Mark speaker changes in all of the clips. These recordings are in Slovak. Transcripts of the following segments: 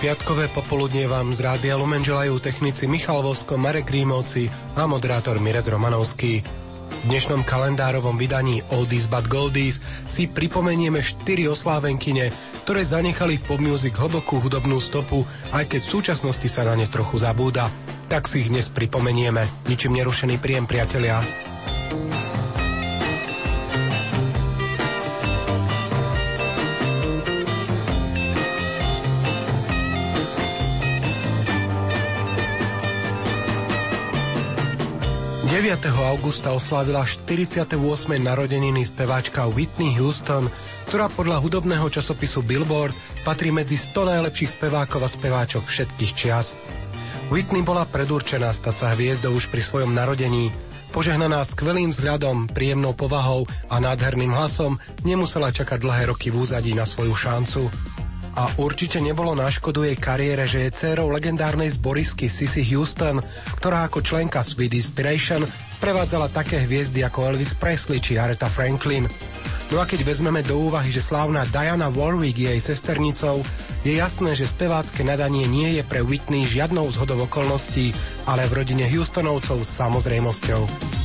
Speaker 1: Piatkové popoludnie vám z Rádia Lumen želajú technici Michal Vosko, Marek Rímovci a moderátor Mirec Romanovský. V dnešnom kalendárovom vydaní Oldies but Goldies si pripomenieme štyri oslávenkine, ktoré zanechali v pop music hlbokú hudobnú stopu, aj keď v súčasnosti sa na ne trochu zabúda. Tak si ich dnes pripomenieme. Ničím nerušený príjem, priatelia. 9. augusta oslávila 48. narodeniny speváčka Whitney Houston, ktorá podľa hudobného časopisu Billboard patrí medzi 100 najlepších spevákov a speváčok všetkých čias. Whitney bola predurčená stať sa hviezdou už pri svojom narodení. Požehnaná skvelým vzhľadom, príjemnou povahou a nádherným hlasom nemusela čakať dlhé roky v úzadí na svoju šancu. A určite nebolo na škodu jej kariére, že je dcérou legendárnej zborisky Sissy Houston, ktorá ako členka Sweet Inspiration sprevádzala také hviezdy ako Elvis Presley či Aretha Franklin. No a keď vezmeme do úvahy, že slávna Diana Warwick je jej sesternicou, je jasné, že spevácké nadanie nie je pre Whitney žiadnou zhodou okolností, ale v rodine Houstonovcov samozrejmosťou.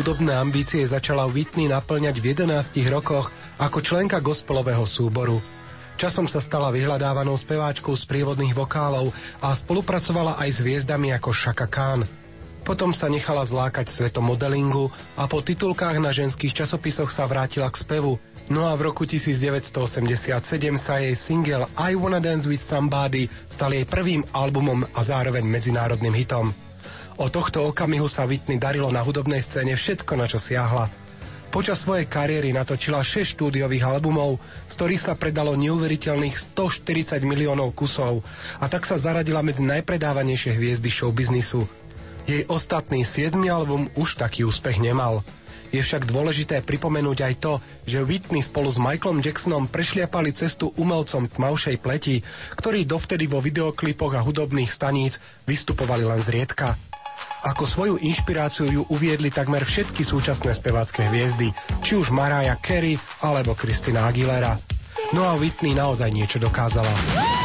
Speaker 2: Hudobné ambície začala Whitney naplňať v 11 rokoch ako členka gospelového súboru. Časom sa stala vyhľadávanou speváčkou z prívodných vokálov a spolupracovala aj s hviezdami ako Shaka Khan. Potom sa nechala zlákať svetom modelingu a po titulkách na ženských časopisoch sa vrátila k spevu. No a v roku 1987 sa jej single I Wanna Dance With Somebody stal jej prvým albumom a zároveň medzinárodným hitom. O tohto okamihu sa Whitney darilo na hudobnej scéne všetko, na čo siahla. Počas svojej kariéry natočila 6 štúdiových albumov, z ktorých sa predalo neuveriteľných 140 miliónov kusov a tak sa zaradila medzi najpredávanejšie hviezdy showbiznisu. Jej ostatný 7. album už taký úspech nemal. Je však dôležité pripomenúť aj to, že Whitney spolu s Michaelom Jacksonom prešliapali cestu umelcom tmavšej pleti, ktorí dovtedy vo videoklipoch a hudobných staníc vystupovali len zriedka. Ako svoju inšpiráciu ju uviedli takmer všetky súčasné spevácké hviezdy, či už Mariah Carey alebo Christina Aguilera. No a Whitney naozaj niečo dokázala.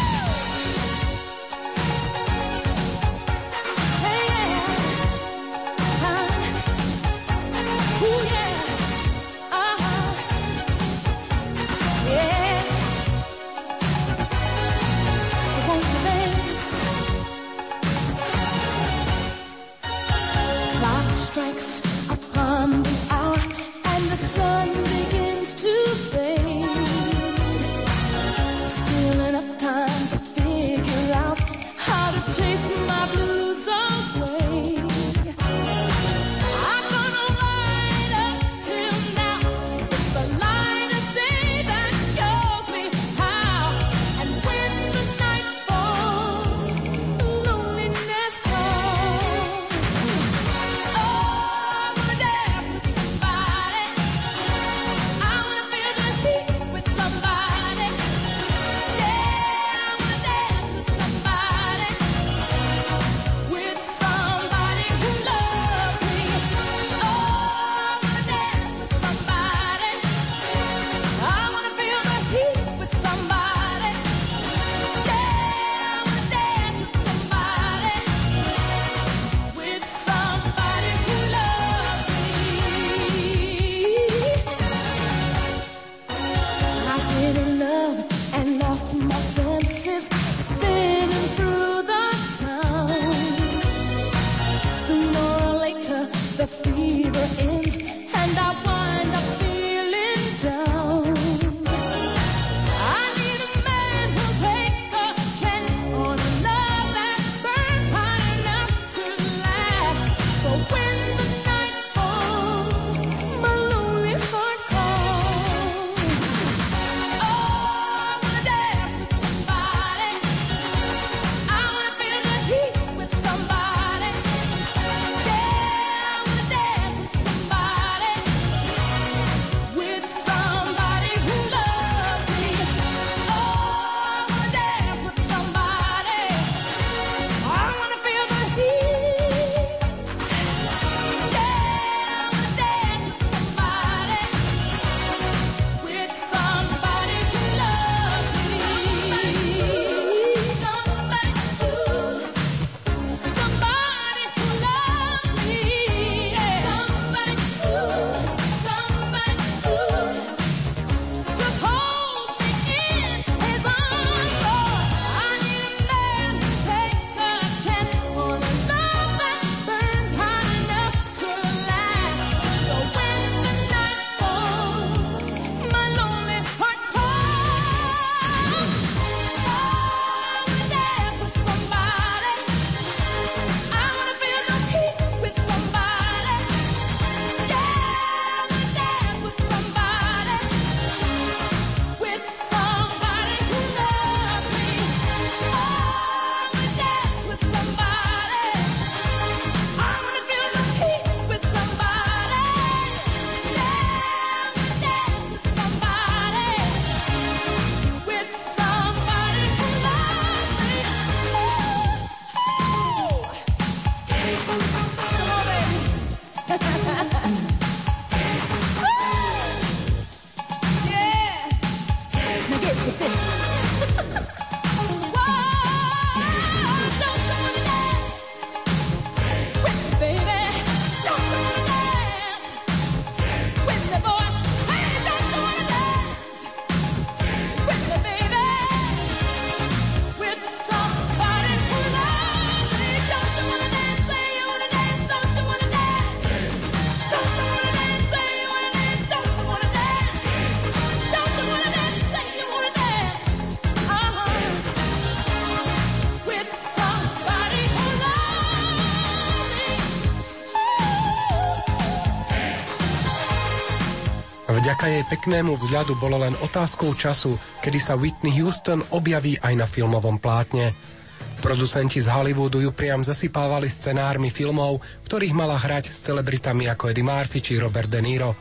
Speaker 2: Vďaka jej peknému vzhľadu bolo len otázkou času, kedy sa Whitney Houston objaví aj na filmovom plátne. Producenti z Hollywoodu ju priam zasypávali scenármi filmov, ktorých mala hrať s celebritami ako Eddie Murphy či Robert De Niro.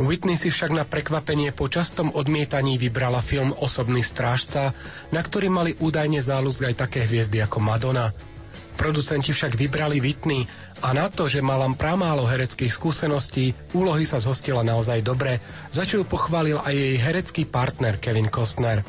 Speaker 2: Whitney si však na prekvapenie po častom odmietaní vybrala film Osobný strážca, na ktorý mali údajne záľusk aj také hviezdy ako Madonna. Producenti však vybrali Whitney a na to, že mala pramálo hereckých skúseností, úlohy sa zhostila naozaj dobre, za čo ju pochválil aj jej herecký partner Kevin Costner.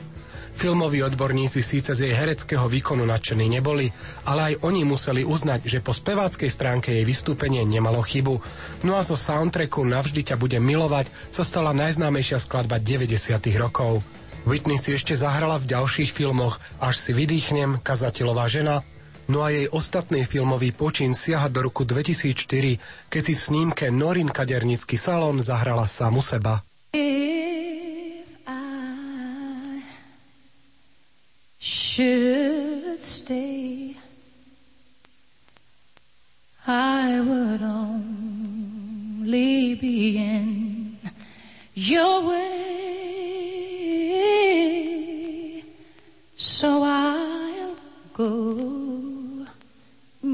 Speaker 2: Filmoví odborníci síce z jej hereckého výkonu nadšení neboli, ale aj oni museli uznať, že po speváckej stránke jej vystúpenie nemalo chybu. No a zo soundtracku Navždy ťa bude milovať sa stala najznámejšia skladba 90. rokov. Whitney si ešte zahrala v ďalších filmoch Až si vydýchnem, Kazateľová žena, No a jej ostatný filmový počin siaha do roku 2004, keď si v snímke Norin Kadernický salón zahrala samu seba. should stay, I would only be in your way. So I'll go.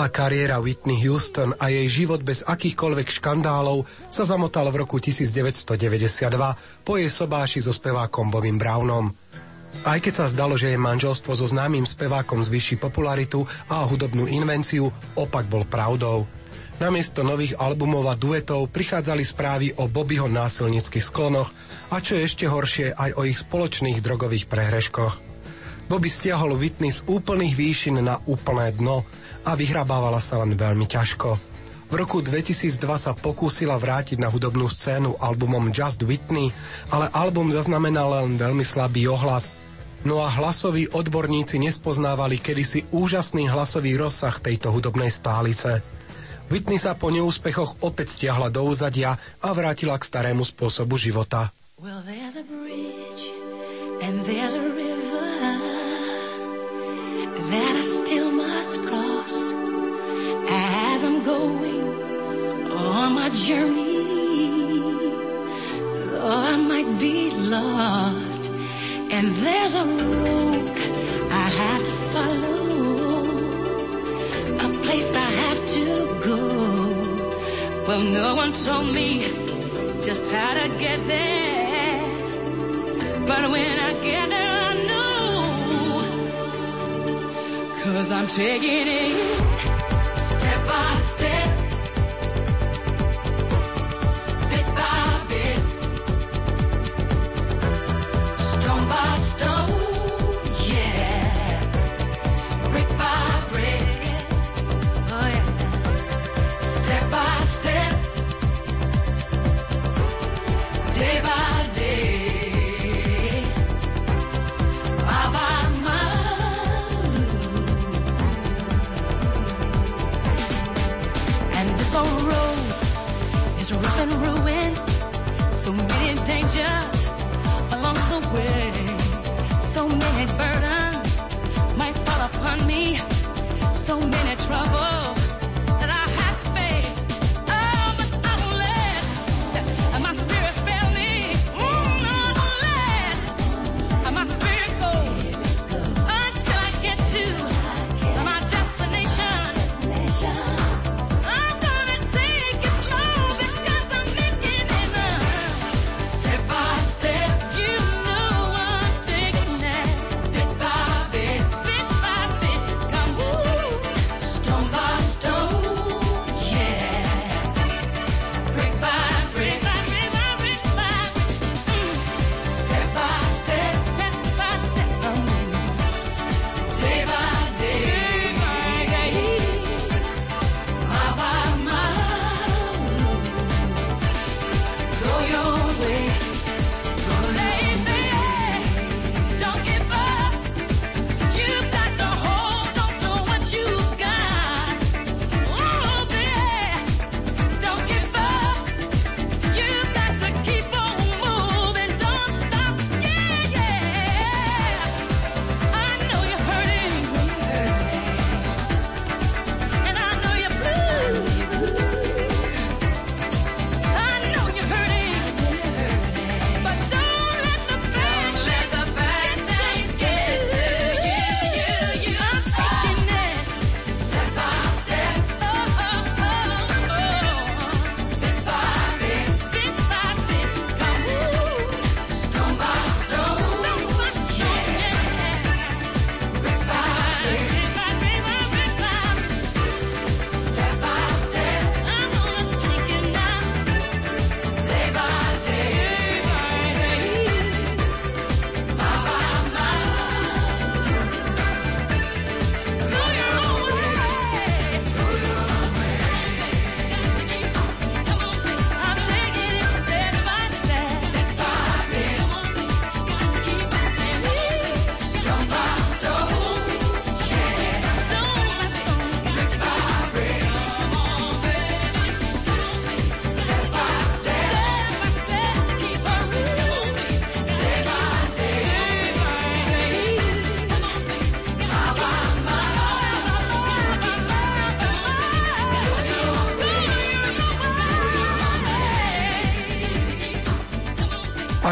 Speaker 2: Skvelá kariéra Whitney Houston a jej život bez akýchkoľvek škandálov sa zamotal v roku 1992 po jej sobáši so spevákom Bobim Brownom. Aj keď sa zdalo, že jej manželstvo so známym spevákom zvyší popularitu a hudobnú invenciu, opak bol pravdou. Namiesto nových albumov a duetov prichádzali správy o Bobbyho násilnických sklonoch a čo je ešte horšie aj o ich spoločných drogových prehreškoch. Bobby stiahol Whitney z úplných výšin na úplné dno a vyhrabávala sa len veľmi ťažko. V roku 2002 sa pokúsila vrátiť na hudobnú scénu albumom Just Whitney, ale album zaznamenal len veľmi slabý ohlas. No a hlasoví odborníci nespoznávali kedysi úžasný hlasový rozsah tejto hudobnej stálice. Whitney sa po neúspechoch opäť stiahla do úzadia a vrátila k starému spôsobu života. Well, there's a bridge and there's a river that I cross as I'm going on my journey. Though I might be lost, and there's a road I have to follow, a place I have to go. Well, no one told me just how to get there, but when I get cause I'm taking it. trouble.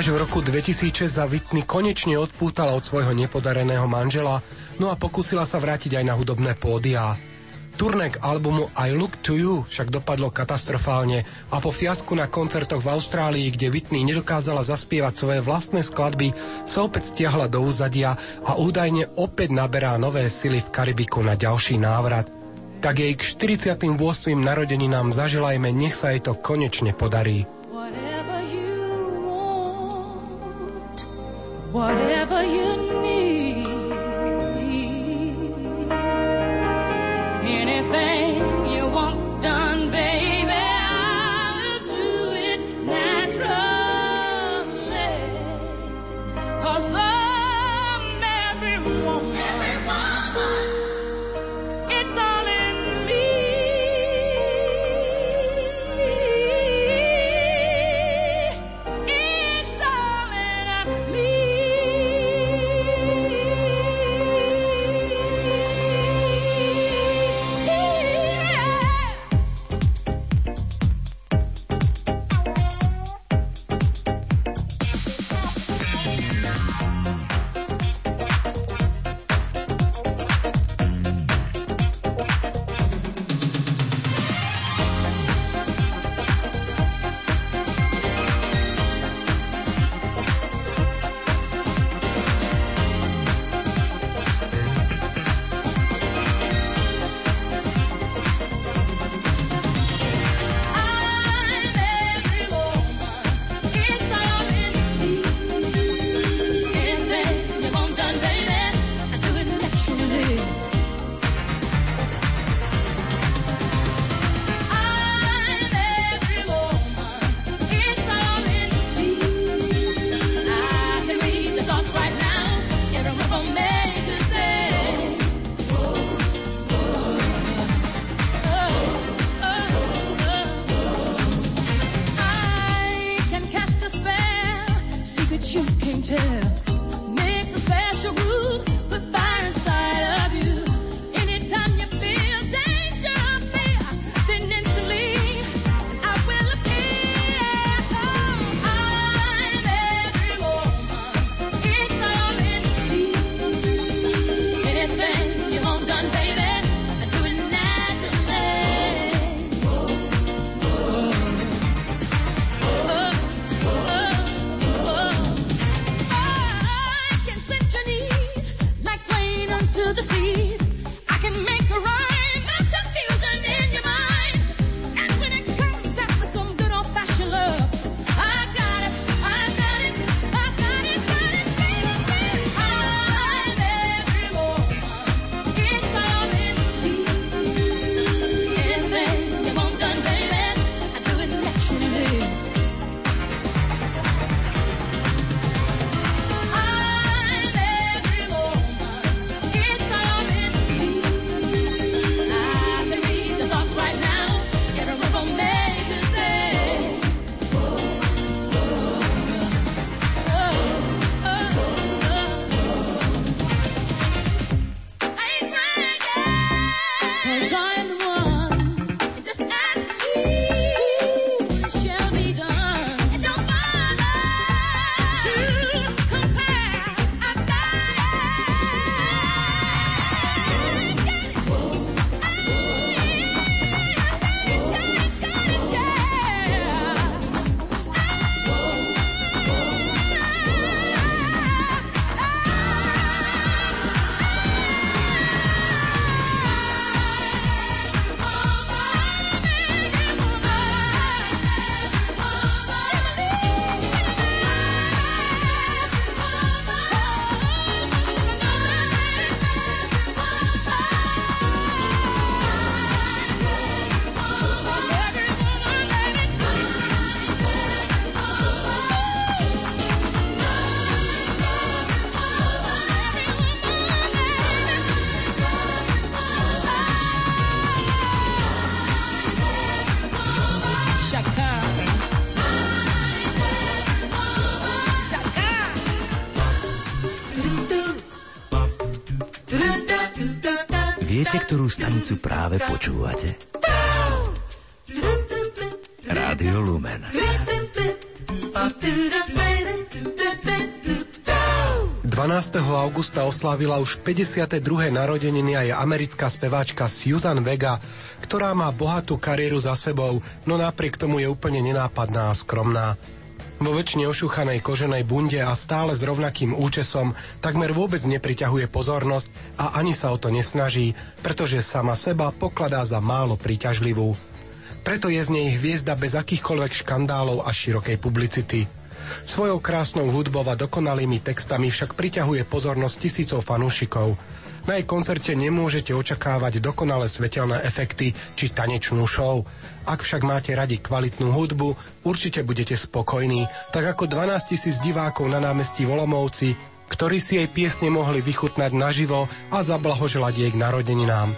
Speaker 2: V roku 2006 za Whitney konečne odpútala od svojho nepodareného manžela, no a pokúsila sa vrátiť aj na hudobné pódia. Turnek albumu I Look To You však dopadlo katastrofálne a po fiasku na koncertoch v Austrálii, kde Whitney nedokázala zaspievať svoje vlastné skladby, sa opäť stiahla do úzadia a údajne opäť naberá nové sily v Karibiku na ďalší návrat. Tak jej k 48. narodeninám zaželajme, nech sa jej to konečne podarí.
Speaker 3: Ktorú stanicu práve počúvate. Rádio Lumen.
Speaker 4: 12. augusta oslávila už 52. narodeniny aj americká speváčka Susan Vega, ktorá má bohatú kariéru za sebou, no napriek tomu je úplne nenápadná a skromná. Vo väčšine ošuchanej koženej bunde a stále s rovnakým účesom takmer vôbec nepriťahuje pozornosť a ani sa o to nesnaží, pretože sama seba pokladá za málo príťažlivú. Preto je z nej hviezda bez akýchkoľvek škandálov a širokej publicity – Svojou krásnou hudbou a dokonalými textami však priťahuje pozornosť tisícov fanúšikov. Na jej koncerte nemôžete očakávať dokonalé svetelné efekty či tanečnú show. Ak však máte radi kvalitnú hudbu, určite budete spokojní, tak ako 12 tisíc divákov na námestí Volomovci, ktorí si jej piesne mohli vychutnať naživo a zablahoželať jej k narodeninám.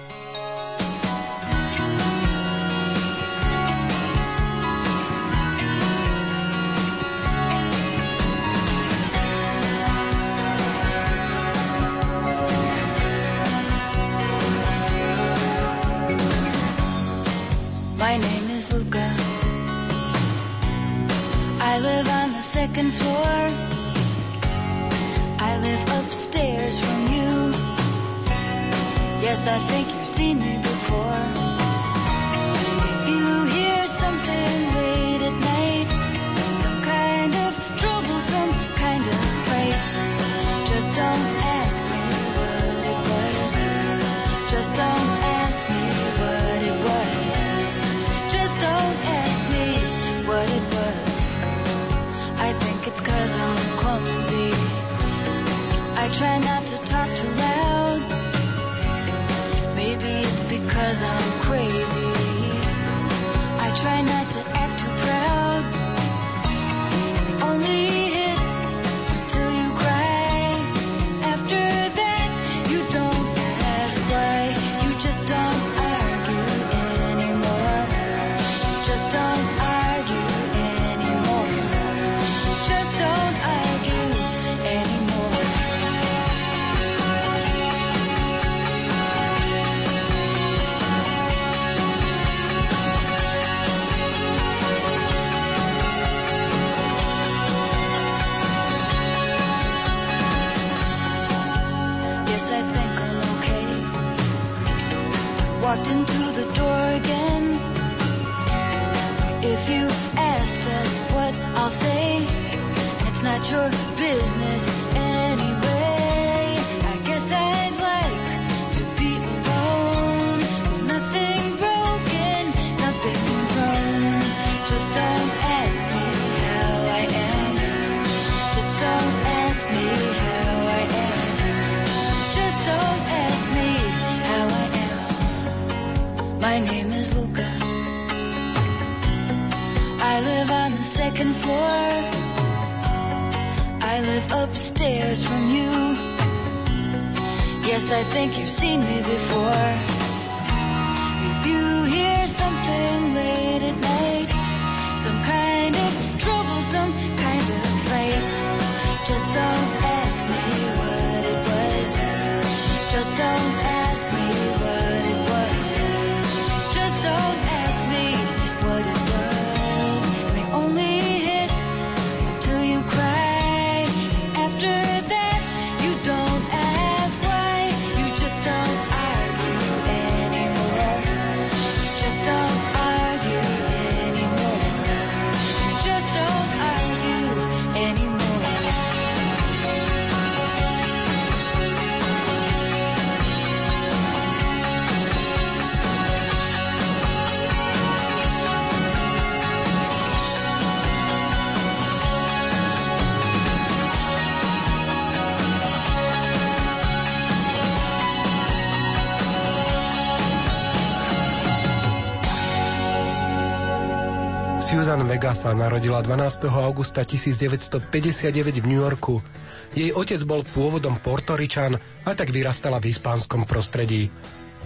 Speaker 4: Susan Vega sa narodila 12. augusta 1959 v New Yorku. Jej otec bol pôvodom Portoričan a tak vyrastala v hispánskom prostredí.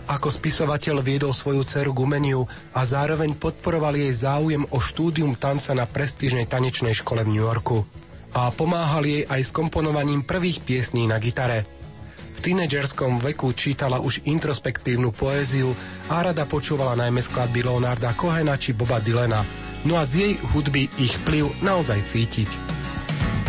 Speaker 4: Ako spisovateľ viedol svoju dceru k umeniu a zároveň podporoval jej záujem o štúdium tanca na prestížnej tanečnej škole v New Yorku. A pomáhal jej aj s komponovaním prvých piesní na gitare. V tínedžerskom veku čítala už introspektívnu poéziu a rada počúvala najmä skladby Leonarda Kohena či Boba Dylena – no a z jej hudby ich vplyv naozaj cítiť.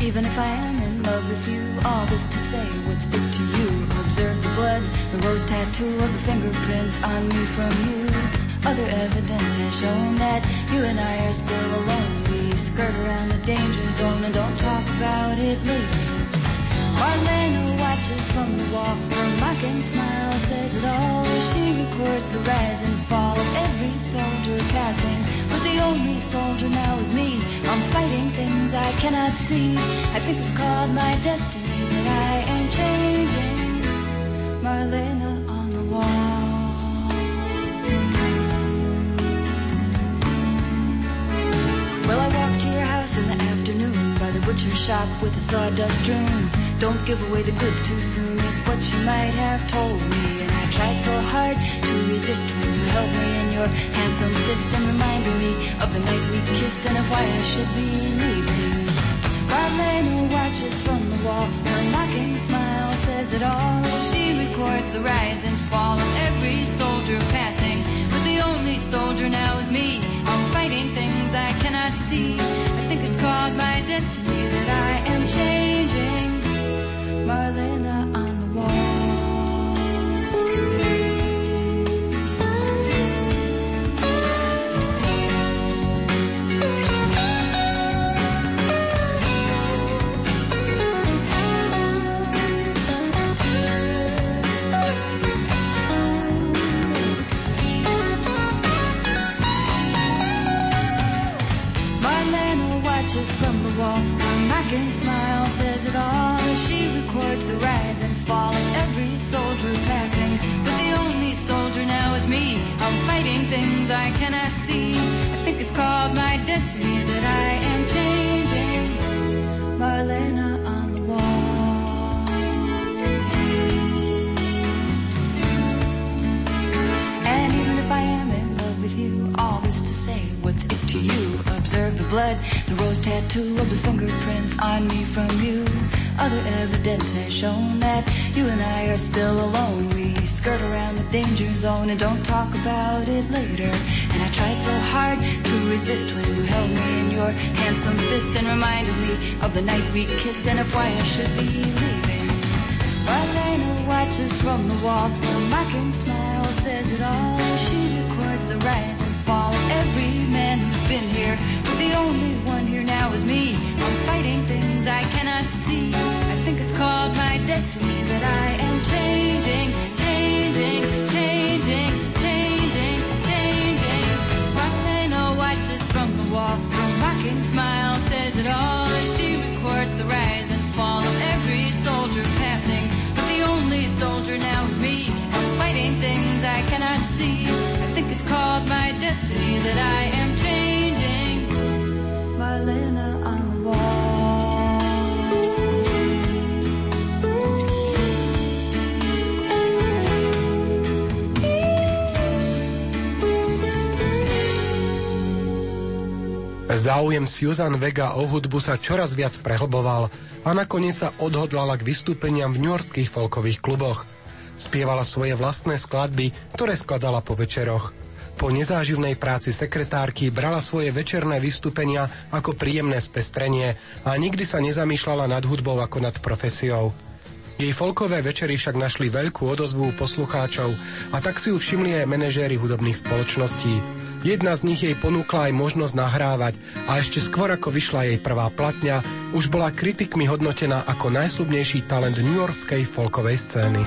Speaker 4: Even if I am in love with you. All this to say would stick to you. Observe the blood, the rose tattoo of the fingerprints on me from you. Other evidence has shown that you and I are still alone. We skirt around the danger zone and don't talk about it later. Marlena watches from the wall. Her mocking smile says it all. She records the rise and fall of every soldier passing. But the only soldier now is me. I'm fighting things I cannot see. I think it's called my destiny that I am changing. Marlena on the wall. Well, I walked to your house in the afternoon by the butcher shop with a sawdust strewn. Don't give away the goods too soon is what she might have told me. And I tried so hard to resist when you held me in your handsome fist and reminded me of the night we kissed and of why I should be leaving. Marlena watches from the wall. Her mocking smile says it all. She records the rise and fall of every soldier passing. But the only soldier now is me. I'm fighting things I cannot see. I think it's called my destiny that I am fall of every soldier passing. But the only soldier now is me. I'm fighting things I cannot see. I think it's called my destiny that I am changing. Marlena on the wall. And even if I am in love with you, all this to say would stick to you. Observe the blood, the rose tattoo of the fingerprints on me from you. Other evidence has shown that you and I are still alone. We skirt around the danger zone and don't talk about it later. And I tried so hard to resist when you held me in your handsome fist and reminded me of the night we kissed and of why I should be leaving. Marlena watches from the wall. Her mocking smile says it all. She records the rise and fall of every man who's been here. But the only one here now is me. I'm fighting things cannot see. I think it's called my destiny that I am changing, changing, changing, changing, changing. Marlena watches from the wall. Her mocking smile says it all. As she records the rise and fall of every soldier passing. But the only soldier now is me. I'm fighting things I cannot see. I think it's called my destiny that I
Speaker 1: Záujem Susan Vega o hudbu sa čoraz viac prehlboval a nakoniec sa odhodlala k vystúpeniam v newyorských folkových kluboch. Spievala svoje vlastné skladby, ktoré skladala po večeroch. Po nezáživnej práci sekretárky brala svoje večerné vystúpenia ako príjemné spestrenie a nikdy sa nezamýšľala nad hudbou ako nad profesiou. Jej folkové večery však našli veľkú odozvu poslucháčov a tak si ju všimli aj manažéri hudobných spoločností. Jedna z nich jej ponúkla aj možnosť nahrávať a ešte skôr ako vyšla jej prvá platňa, už bola kritikmi hodnotená ako najslubnejší talent newyorskej folkovej scény.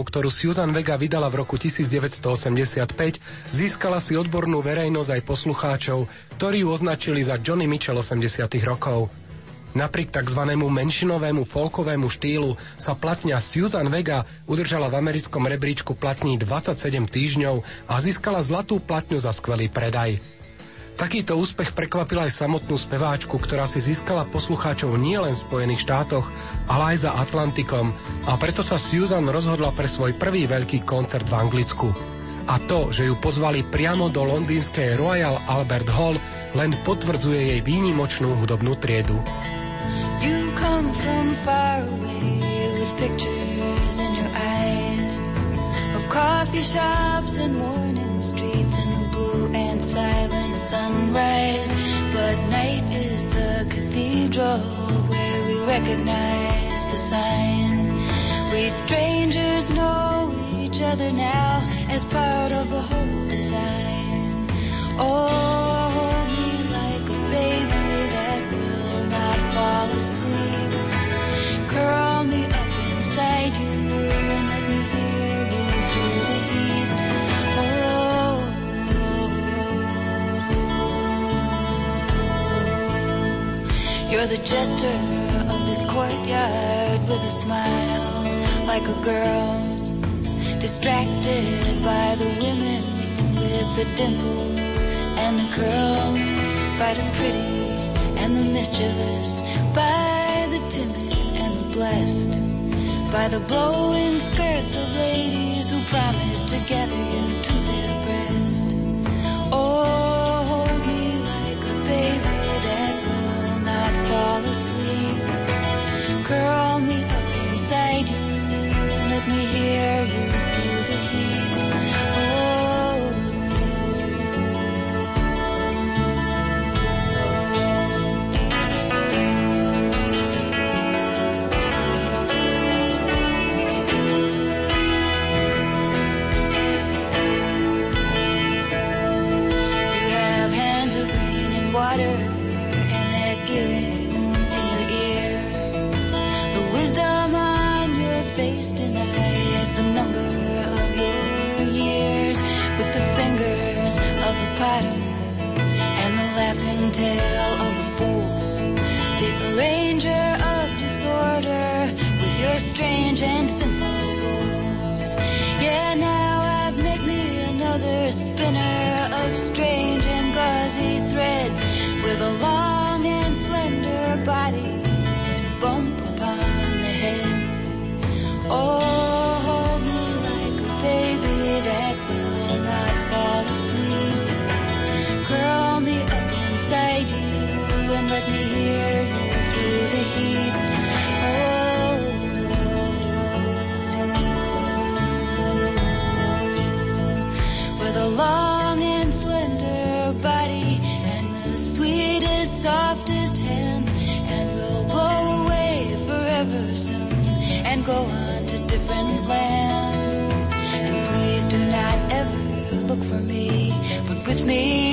Speaker 4: Platňou, ktorú Susan Vega vydala v roku 1985, získala si odbornú verejnosť aj poslucháčov, ktorí ju označili za Johnny Mitchell 80 rokov. Napriek tzv. menšinovému folkovému štýlu sa platňa Susan Vega udržala v americkom rebríčku platní 27 týždňov a získala zlatú platňu za skvelý predaj. Takýto úspech prekvapil aj samotnú speváčku, ktorá si získala poslucháčov nielen v Spojených štátoch, ale aj za Atlantikom a preto sa Susan rozhodla pre svoj prvý veľký koncert v Anglicku. A to, že ju pozvali priamo do londýnskej Royal Albert Hall, len potvrdzuje jej výnimočnú hudobnú triedu. You come from far away with pictures in your eyes of coffee shops and morning sunrise, but night is the cathedral where we recognize the sign. We strangers know each other now as part of a whole design. Oh, You're the jester of this courtyard with a smile like a girl's. Distracted by the women with the dimples and the curls, by the pretty and the mischievous, by the timid and the blessed, by the blowing skirts of ladies who promise to gather you to me hear you me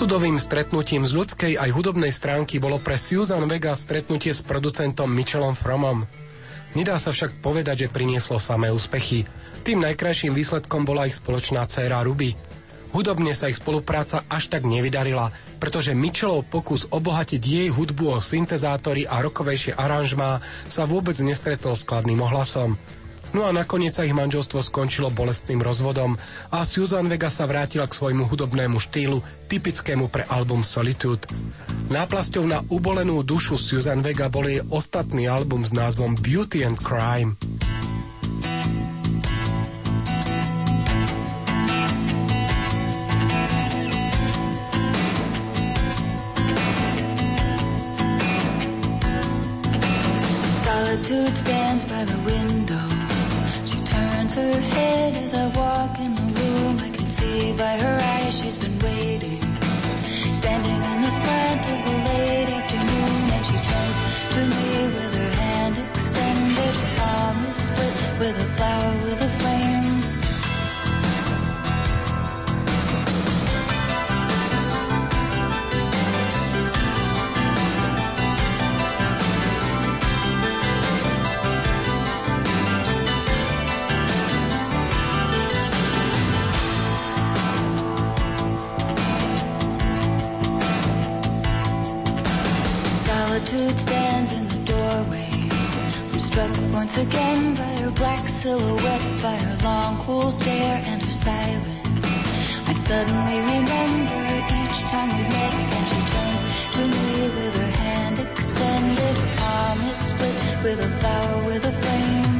Speaker 1: Osudovým stretnutím z ľudskej aj hudobnej stránky bolo pre Susan Vega stretnutie s producentom Mitchellom Fromom. Nedá sa však povedať, že prinieslo samé úspechy. Tým najkrajším výsledkom bola ich spoločná dcéra Ruby. Hudobne sa ich spolupráca až tak nevydarila, pretože Mitchellov pokus obohatiť jej hudbu o syntezátory a rokovejšie aranžmá sa vôbec nestretol s kladným ohlasom. No a nakoniec sa ich manželstvo skončilo bolestným rozvodom a Susan Vega sa vrátila k svojmu hudobnému štýlu, typickému pre album Solitude. Náplasťou na ubolenú dušu Susan Vega bol jej ostatný album s názvom Beauty and Crime.
Speaker 4: Solitude stands by the window. Her head as I walk in the room. I can see by her eyes she's been waiting. Standing in the slant of the late afternoon, and she turns to me with her Solitude stands in the doorway. I'm struck once again by her black silhouette, by her long, cool stare and her silence. I suddenly remember each time we met, and she turns to me with her hand extended. Her palm is split with a flower with a flame.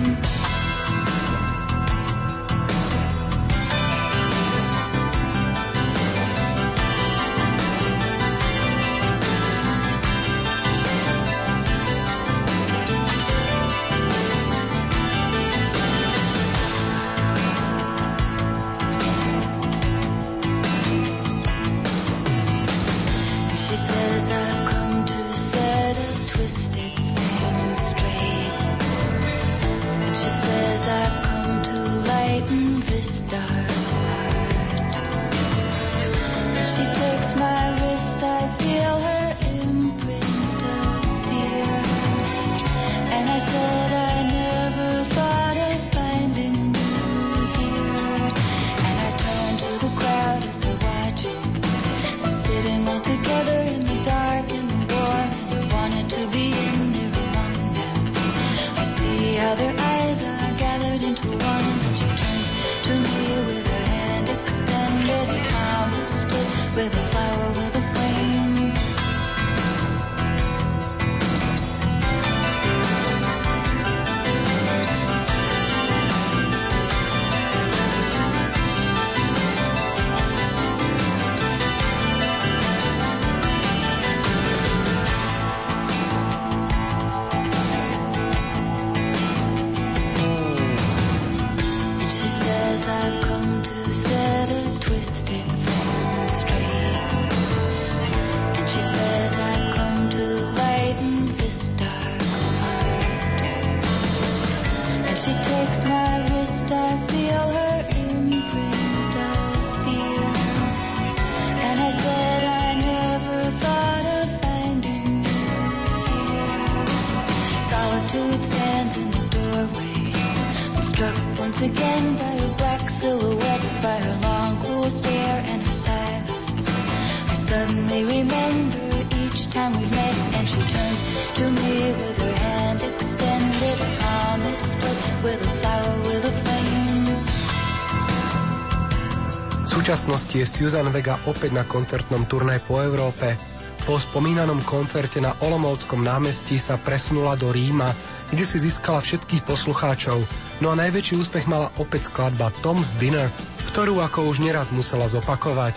Speaker 4: je Susan Vega opäť na koncertnom turné po Európe. Po spomínanom koncerte na Olomovskom námestí sa presunula do Ríma, kde si získala všetkých poslucháčov. No a najväčší úspech mala opäť skladba Tom's Dinner, ktorú ako už neraz musela zopakovať.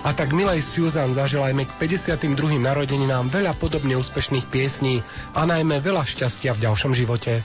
Speaker 4: A tak milej Susan zaželajme k 52. narodeninám veľa podobne úspešných piesní a najmä veľa šťastia v ďalšom živote.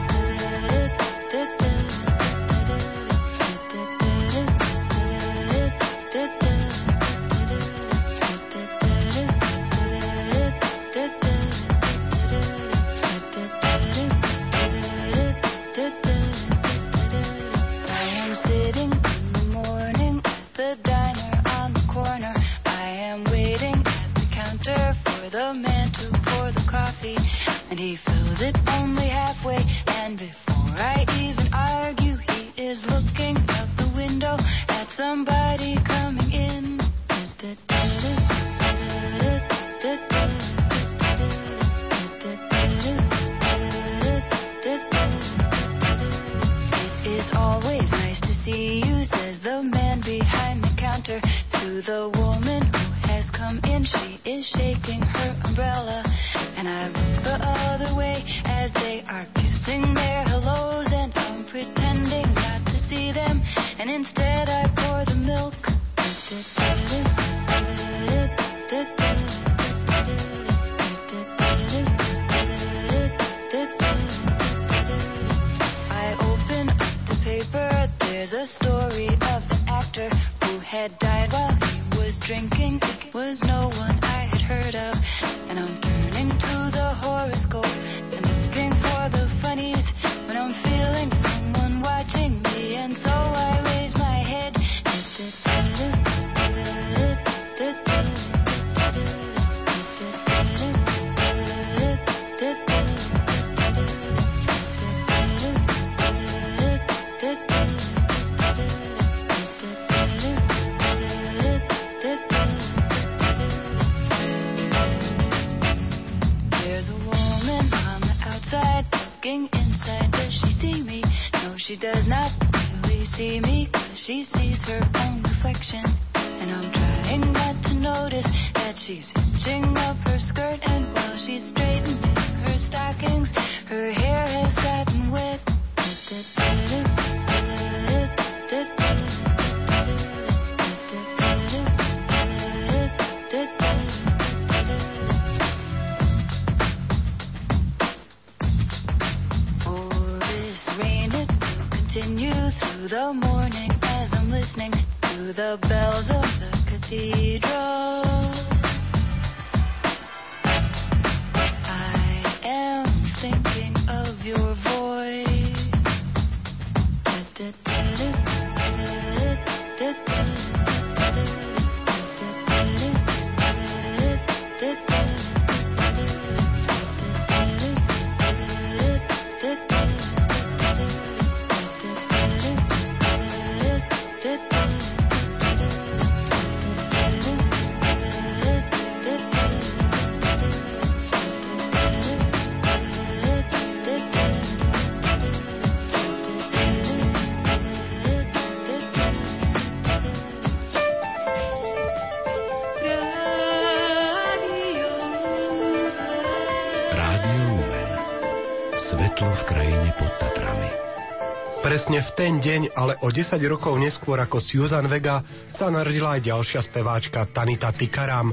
Speaker 4: Presne v ten deň, ale o 10 rokov neskôr ako Susan Vega, sa narodila aj ďalšia speváčka Tanita Tikaram.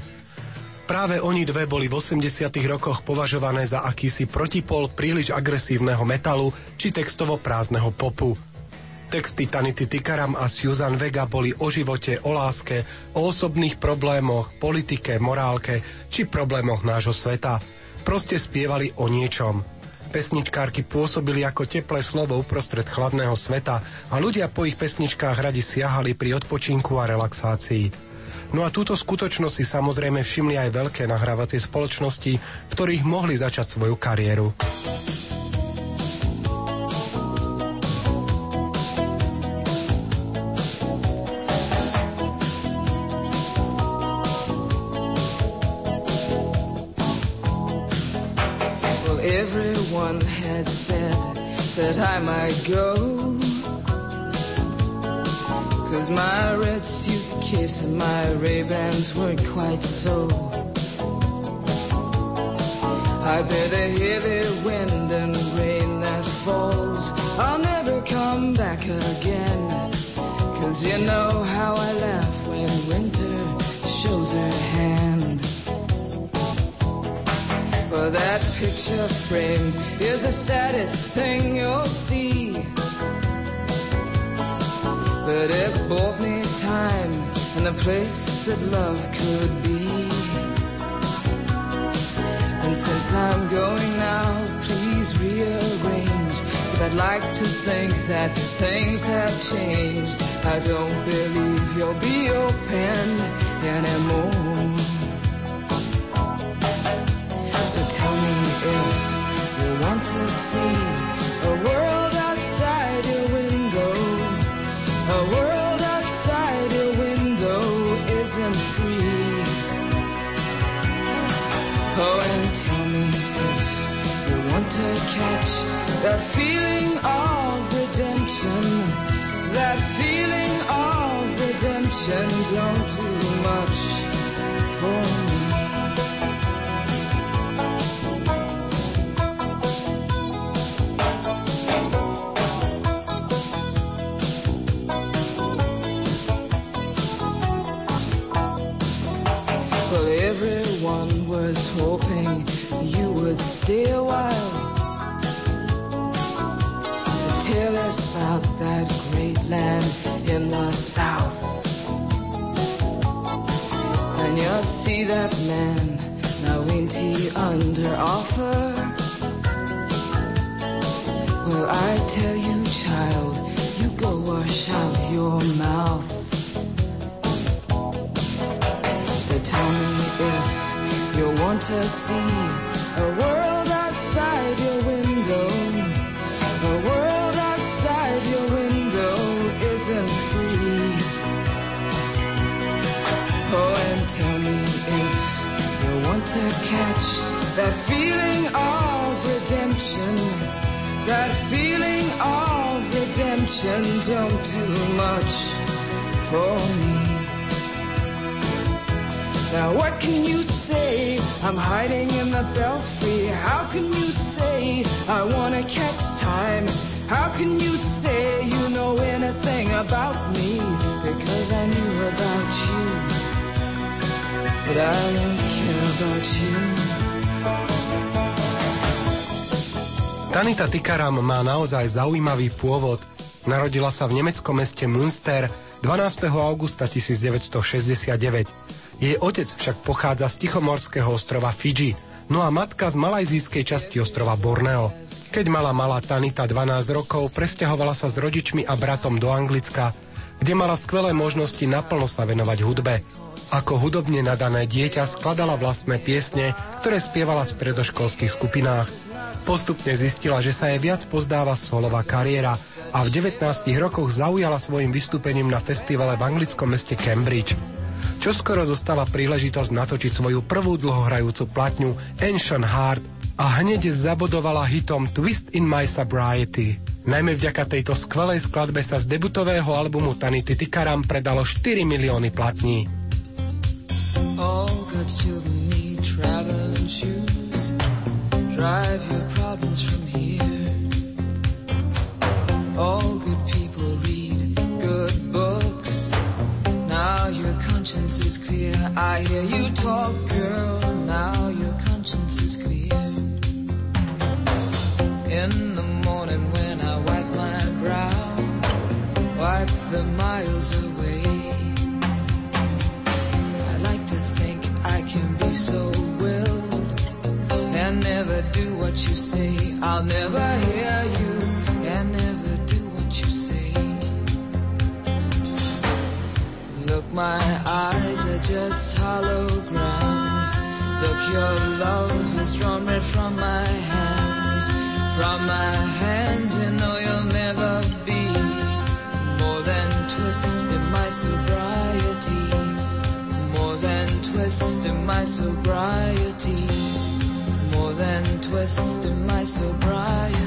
Speaker 1: Práve oni dve boli v 80 rokoch považované za akýsi protipol príliš agresívneho metalu či textovo prázdneho popu. Texty Tanity Tikaram a Susan Vega boli o živote, o láske, o osobných problémoch, politike, morálke či problémoch nášho sveta. Proste spievali o niečom. Pesničkárky pôsobili ako teplé slovo uprostred chladného sveta a ľudia po ich pesničkách radi siahali pri odpočinku a relaxácii. No a túto skutočnosť si samozrejme všimli aj veľké nahrávacie spoločnosti, v ktorých mohli začať svoju kariéru.
Speaker 5: Kiss and my Ray-Bans weren't quite so. I bet a heavy wind and rain that falls. I'll never come back again. Cause you know how I laugh when winter shows her hand. For that picture frame is the saddest thing you'll see. But it bought me time and a place that love could be. And since I'm going now, please rearrange. Cause I'd like to think that things have changed. I don't believe you'll be open anymore. So tell me if you want to see a world that feeling land in the south. And you'll see that man, now ain't he under offer? Well, I tell you, child, you go wash out your mouth. So tell me if you want to see a world outside your window. Catch that feeling of redemption. That feeling of redemption don't do much for me. Now what can you say? I'm hiding in the belfry. How can you say I wanna catch time? How can you say you know anything about me? Because I knew about you, but I care about you.
Speaker 1: Tanita Tikaram má naozaj zaujímavý pôvod. Narodila sa v nemeckom meste Münster 12. augusta 1969. Jej otec však pochádza z Tichomorského ostrova Fidži, no a matka z malajzijskej časti ostrova Borneo. Keď mala malá Tanita 12 rokov, presťahovala sa s rodičmi a bratom do Anglicka, kde mala skvelé možnosti naplno sa venovať hudbe. Ako hudobne nadané dieťa skladala vlastné piesne, ktoré spievala v stredoškolských skupinách. Postupne zistila, že sa jej viac pozdáva solová kariéra a v 19 rokoch zaujala svojim vystúpením na festivale v anglickom meste Cambridge čo skoro dostala príležitosť natočiť svoju prvú dlhohrajúcu platňu Ancient Heart a hneď zabodovala hitom Twist in My Sobriety. Najmä vďaka tejto skvelej skladbe sa z debutového albumu Tanity Tikaram predalo 4 milióny platní. All good children need travel and shoes. Drive your problems from here. All good people read good books. Now your conscience is clear. I
Speaker 5: hear you talk, girl, I'll never hear you and never do what you say. Look, my eyes are just holograms. Look, your love has drawn red from my hands. From my hands, you know you'll never be more than twist in my sobriety. More than twist my sobriety. Twist in my sobriety.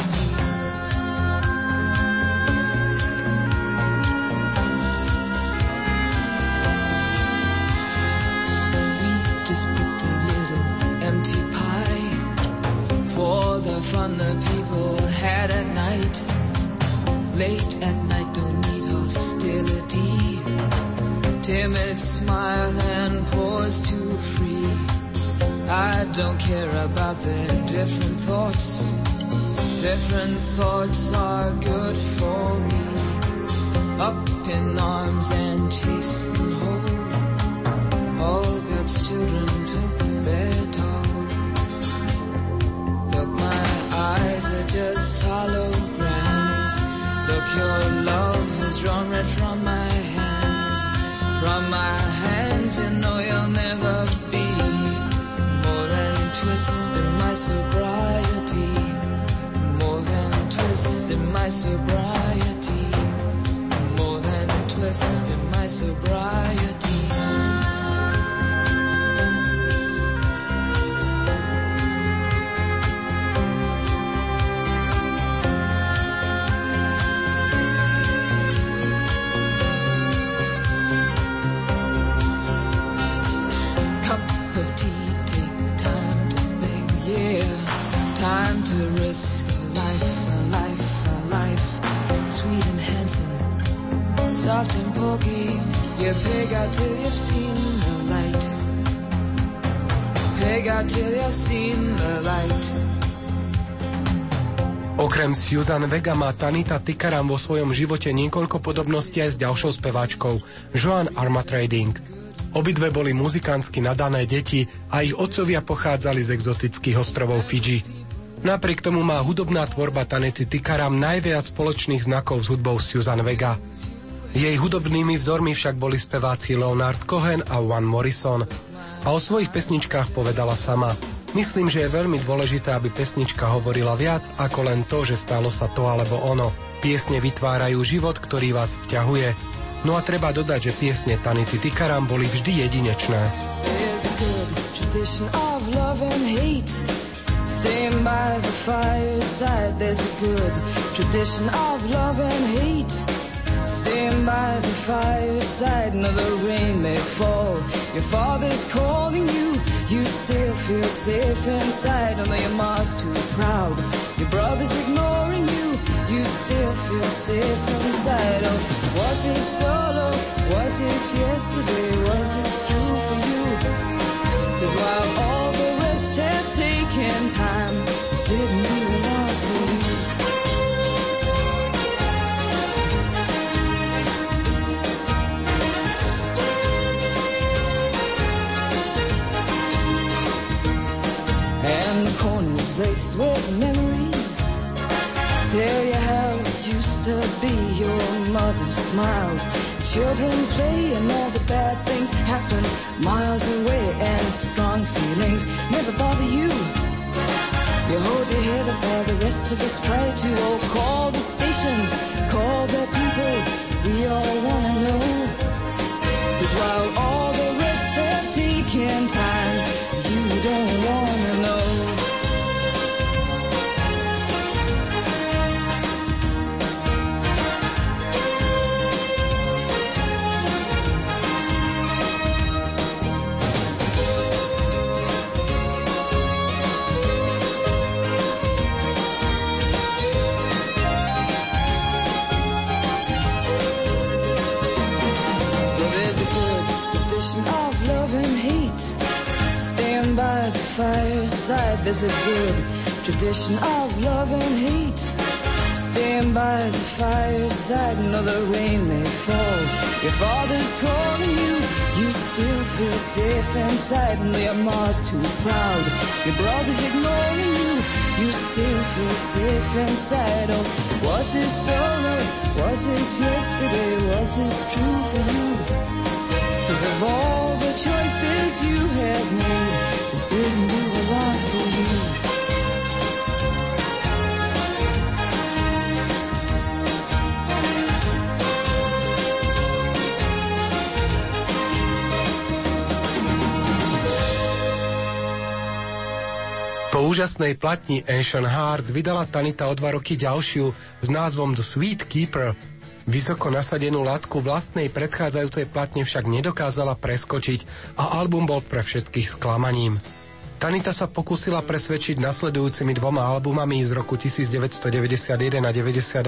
Speaker 5: We just put a little empty pie for the fun the people had at night. Late at night, don't need hostility. Timid smile and pause free. I don't care about their different thoughts. Different thoughts are good for me. Up in arms and chased and whole. All God's children took their toll. Look, my eyes are just holograms. Look, your love has drawn red from my hands. From my hands, you know you'll never be twist in my sobriety. More than twist in my sobriety. More than twist in my sobriety. Till you've seen the light.
Speaker 1: Okrem Susan Vega má Tanita Tikaram vo svojom živote niekoľko podobností aj s ďalšou speváčkou, Joan Armatrading. Obidve boli muzikánsky nadané deti a ich otcovia pochádzali z exotických ostrovov Fidži. Napriek tomu má hudobná tvorba Tanity Tikaram najviac spoločných znakov s hudbou Susan Vega. Jej hudobnými vzormi však boli speváci Leonard Cohen a Juan Morrison. A o svojich pesničkách povedala sama. Myslím, že je veľmi dôležité, aby pesnička hovorila viac ako len to, že stalo sa to alebo ono. Piesne vytvárajú život, ktorý vás vťahuje. No a treba dodať, že piesne Tanity Tikaram boli vždy jedinečné.
Speaker 5: Staying by the fireside, there's a good tradition of love and hate. Staying by the fireside, no, the rain may fall. Your father's calling you, you still feel safe inside. Although your mom's too proud, your brother's ignoring you, you still feel safe inside. Oh, was it solo? Was it yesterday? Was it true for you? Cause while all the rest had taken time, corners laced with memories. Tell you how it used to be Your mother smiles. Children play and all the bad things happen Miles away and strong feelings Never bother you. You hold your head up while the rest of us try to Oh, call the stations, call the people We all wanna know. Cause while all fireside, there's a good tradition of love and hate. Staying by the fireside, know the rain may fall. Your father's calling you, you still feel safe inside. And your mom's too proud, your brother's ignoring you, you still feel safe inside. Oh, was this solo? Was this yesterday? Was this true for you? Cause of all the choices you have made, didn't do a lot for you.
Speaker 1: Úžasnej platni Ancient Heart vydala Tanita o dva roky ďalšiu s názvom The Sweet Keeper. Vysoko nasadenú látku vlastnej predchádzajúcej platne však nedokázala preskočiť a album bol pre všetkých sklamaním. Tanita sa pokúsila presvedčiť nasledujúcimi dvoma albumami z roku 1991 a 92,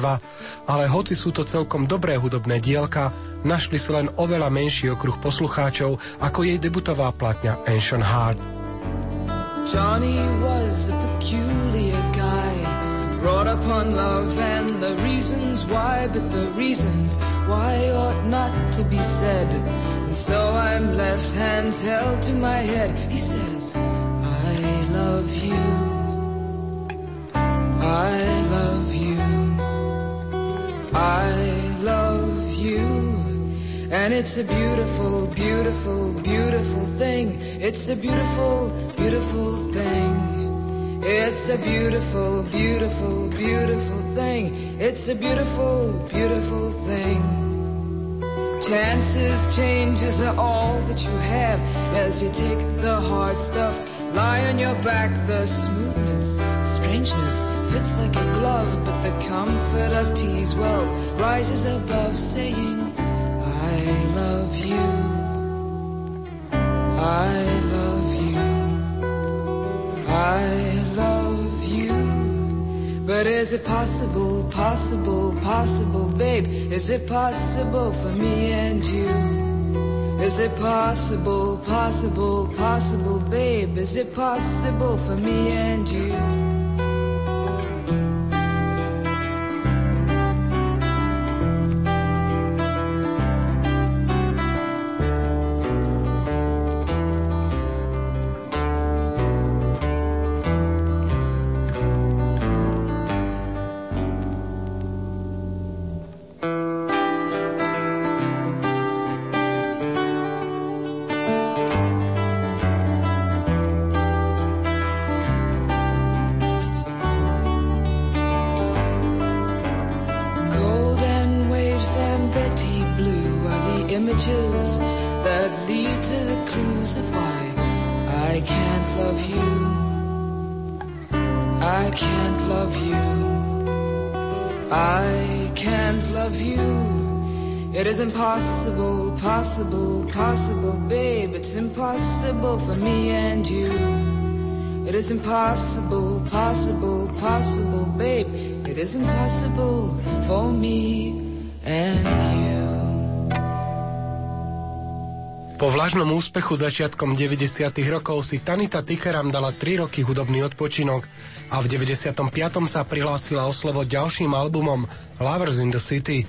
Speaker 1: ale hoci sú to celkom dobré hudobné dielka, našli si len oveľa menší okruh poslucháčov ako jej debutová platňa Ancient Heart.
Speaker 5: Johnny was a peculiar guy, brought up on love and the reasons why, but the reasons why ought not to be said. And so I'm left hands held to my head. He says, love you. I love you. I love you. And it's a beautiful, beautiful, beautiful thing. It's a beautiful, beautiful thing. It's a beautiful, beautiful, beautiful thing. It's a beautiful, beautiful thing. Chances, changes are all that you have as you take the hard stuff. Lie on your back, the smoothness, strangeness fits like a glove, but the comfort of tease well rises above saying, I love you. I love you. I love you. But is it possible, possible, possible, babe? Is it possible for me and you? Is it possible, possible, possible, babe? Is it possible for me and you? I can't love you. It is impossible, possible, possible, babe. It's impossible for me and you. It is impossible, possible, possible, babe. It is impossible for me and you.
Speaker 1: Po vlažnom úspechu začiatkom 90. rokov si Tanita Tikeram dala 3 roky hudobný odpočinok a v 95. sa prihlásila o slovo ďalším albumom Lovers in the City.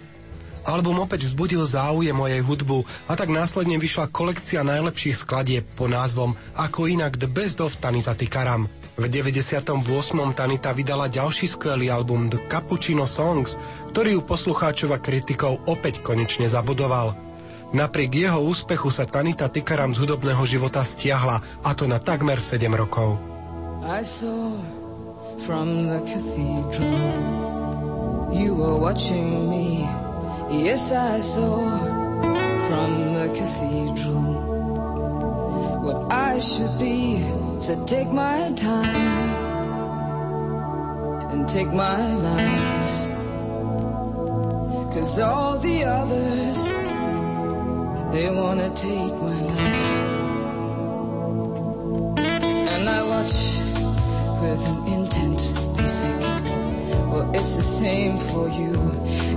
Speaker 1: Album opäť vzbudil záujem o jej hudbu a tak následne vyšla kolekcia najlepších skladieb po názvom Ako inak The Best of Tanita Tikaram. V 98. Tanita vydala ďalší skvelý album The Cappuccino Songs, ktorý u poslucháčov a kritikov opäť konečne zabudoval. Napriek jeho úspechu sa Tanita Tikaram z hudobného života stiahla, a to na takmer 7 rokov.
Speaker 5: I saw from the cathedral you were watching me. Yes, I saw from the cathedral what I should be. So take my time and take my lies. Cause all the others, they wanna take my life. And I watch with an intent basic. Well, it's the same for you.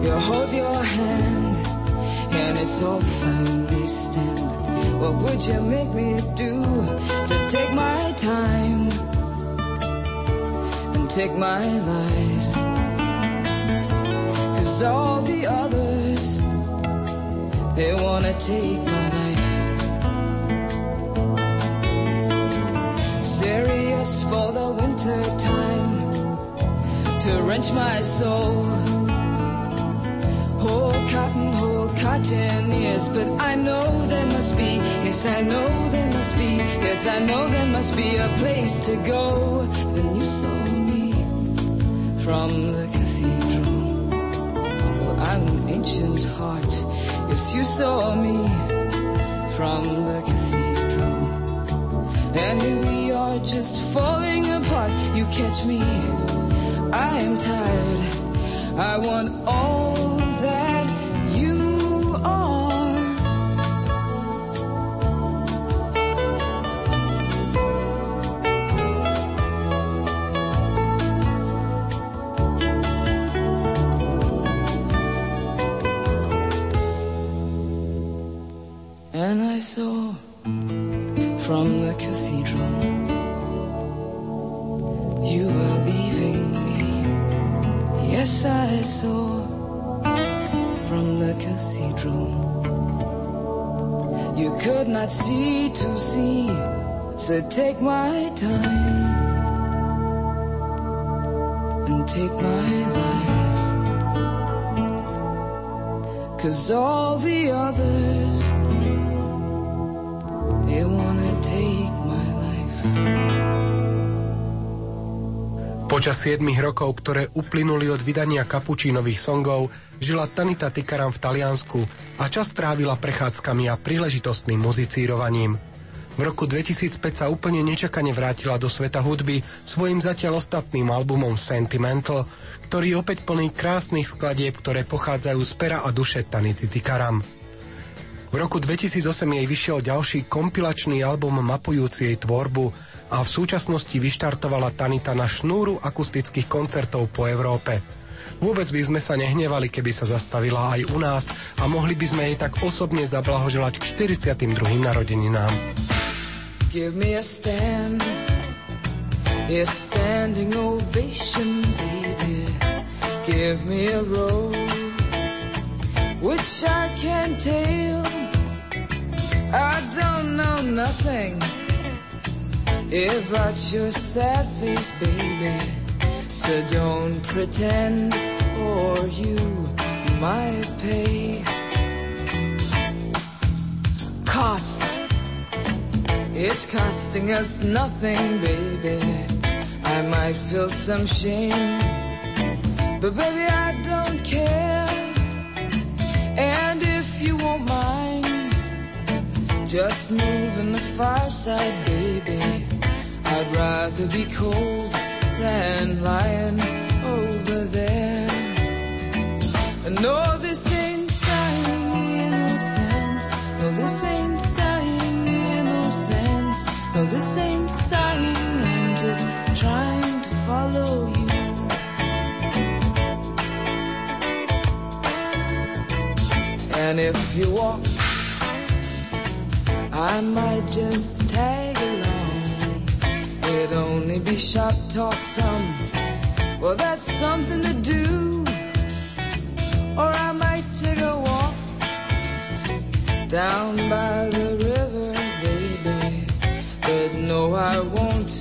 Speaker 5: You hold your hand and it's all finally stand. What would you make me do to take my time and take my lies? Cause all the others, they wanna take my life. Serious for the winter time to wrench my soul. Whole cotton, whole cotton ears, but I know there must be, yes, I know there must be, yes, I know there must be a place to go. Then you saw me from the cathedral. I'm an ancient heart, yes, you saw me from the cathedral. And here we are just falling apart. You catch me, I am tired. I want all And I saw from the cathedral you were leaving me. Yes, I saw from the cathedral. You could not see to see, so take my time and take my lies. Cause all the others,
Speaker 1: Počas 7 rokov, ktoré uplynuli od vydania kapučínových songov, žila Tanita Tikaram v Taliansku a čas trávila prechádzkami a príležitostným muzicírovaním. V roku 2005 sa úplne nečakane vrátila do sveta hudby svojim zatiaľ ostatným albumom Sentimental, ktorý je opäť plný krásnych skladieb, ktoré pochádzajú z pera a duše Tanity Tikaram. V roku 2008 jej vyšiel ďalší kompilačný album mapujúci jej tvorbu a v súčasnosti vyštartovala Tanita na šnúru akustických koncertov po Európe. Vôbec by sme sa nehnevali, keby sa zastavila aj u nás a mohli by sme jej tak osobne zablahoželať k 42. narodeninám.
Speaker 5: Give me a stand, a standing ovation, baby. Give me a road which I can tail. I don't know nothing about your sad face, baby. So don't pretend, or you might pay. Cost it's costing us nothing, baby. I might feel some shame, but baby, I don't care. And if you won't mind, just move in the far side, baby. I'd rather be cold than lying over there. No, this ain't sighing innocence. No, this ain't sighing innocence. No, this ain't sighing. I'm just trying to follow you. And if you walk, I might just tag. It'd only be shop talk some. Well, that's something to do. Or I might take a walk down by the river, baby. But no, I won't.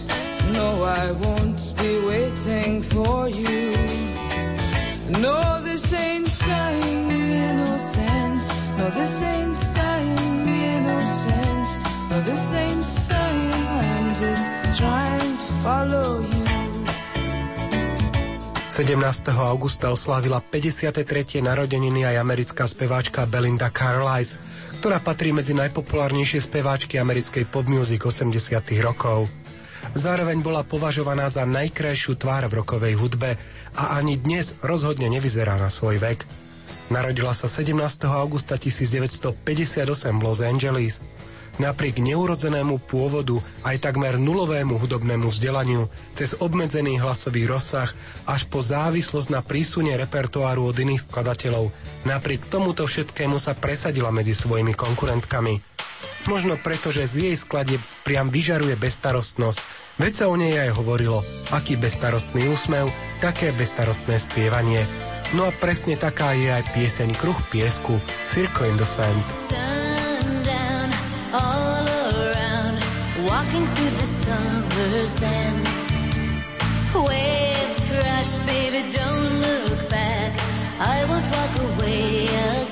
Speaker 5: No, I won't be waiting for you. No, this ain't sighing innocence. No, this ain't sighing innocence. No, this ain't
Speaker 1: 17. augusta oslávila 53. narodeniny aj americká speváčka Belinda Carlisle, ktorá patrí medzi najpopulárnejšie speváčky americkej pop music 80. rokov. Zároveň bola považovaná za najkrajšiu tvár v rokovej hudbe a ani dnes rozhodne nevyzerá na svoj vek. Narodila sa 17. augusta 1958 v Los Angeles.
Speaker 2: Napriek neurodzenému pôvodu aj takmer nulovému hudobnému vzdelaniu, cez obmedzený hlasový rozsah až po závislosť na prísune repertoáru od iných skladateľov, napriek tomuto všetkému sa presadila medzi svojimi konkurentkami. Možno preto, že z jej skladie priam vyžaruje bestarostnosť, veď sa o nej aj hovorilo, aký bestarostný úsmev, také bestarostné spievanie. No a presne taká je aj pieseň Kruh piesku, Circle in the Sand. walking through the summer sand. Waves crash, baby, don't look back. I won't walk away again.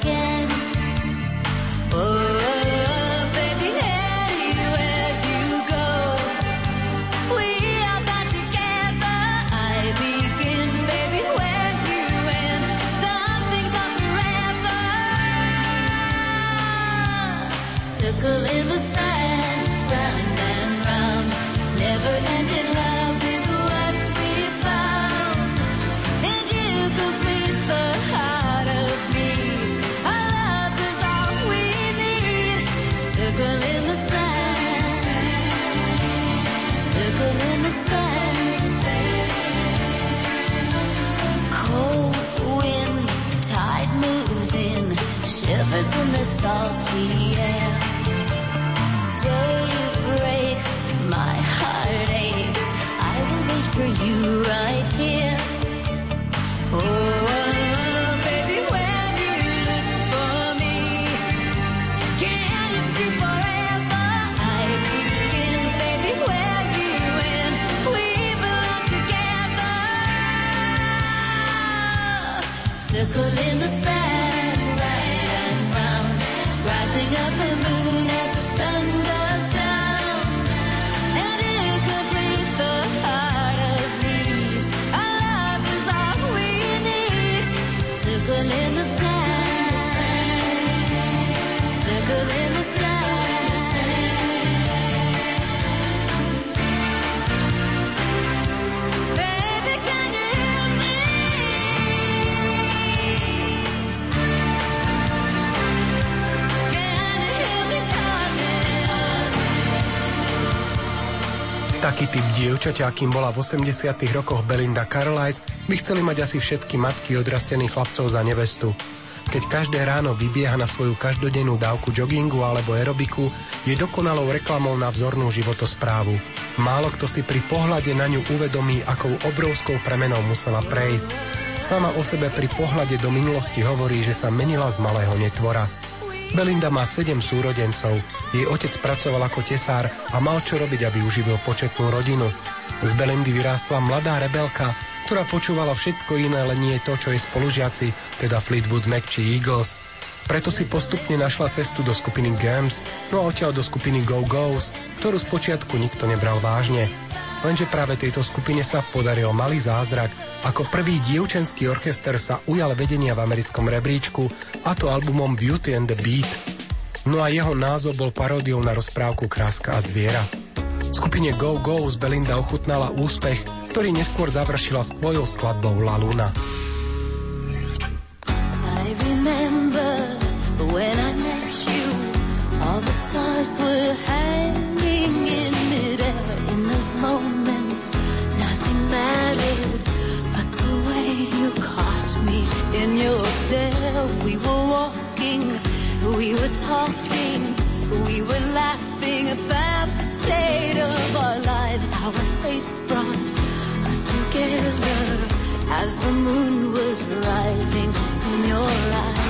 Speaker 2: Shivers in the salty air. Day Taký typ dievčaťa, akým bola v 80 rokoch Belinda Carlisle, by chceli mať asi všetky matky odrastených chlapcov za nevestu. Keď každé ráno vybieha na svoju každodennú dávku joggingu alebo aerobiku, je dokonalou reklamou na vzornú životosprávu. Málo kto si pri pohľade na ňu uvedomí, akou obrovskou premenou musela prejsť. Sama o sebe pri pohľade do minulosti hovorí, že sa menila z malého netvora. Belinda má sedem súrodencov. Jej otec pracoval ako tesár a mal čo robiť, aby uživil početnú rodinu. Z Belindy vyrástla mladá rebelka, ktorá počúvala všetko iné, len nie to, čo jej spolužiaci, teda Fleetwood Mac či Eagles. Preto si postupne našla cestu do skupiny Games, no a odtiaľ do skupiny Go Go's, ktorú spočiatku nikto nebral vážne. Lenže práve tejto skupine sa podaril malý zázrak. Ako prvý dievčenský orchester sa ujal vedenia v americkom rebríčku, a to albumom Beauty and the Beat. No a jeho názov bol paródiou na rozprávku Kráska a zviera. V skupine Go Go z Belinda ochutnala úspech, ktorý neskôr završila svojou skladbou La Luna. Hanging in midair in those moments. In your stare. We were walking, we were talking, we were laughing about the state of our lives. Our fates brought us together as the moon was rising in your eyes.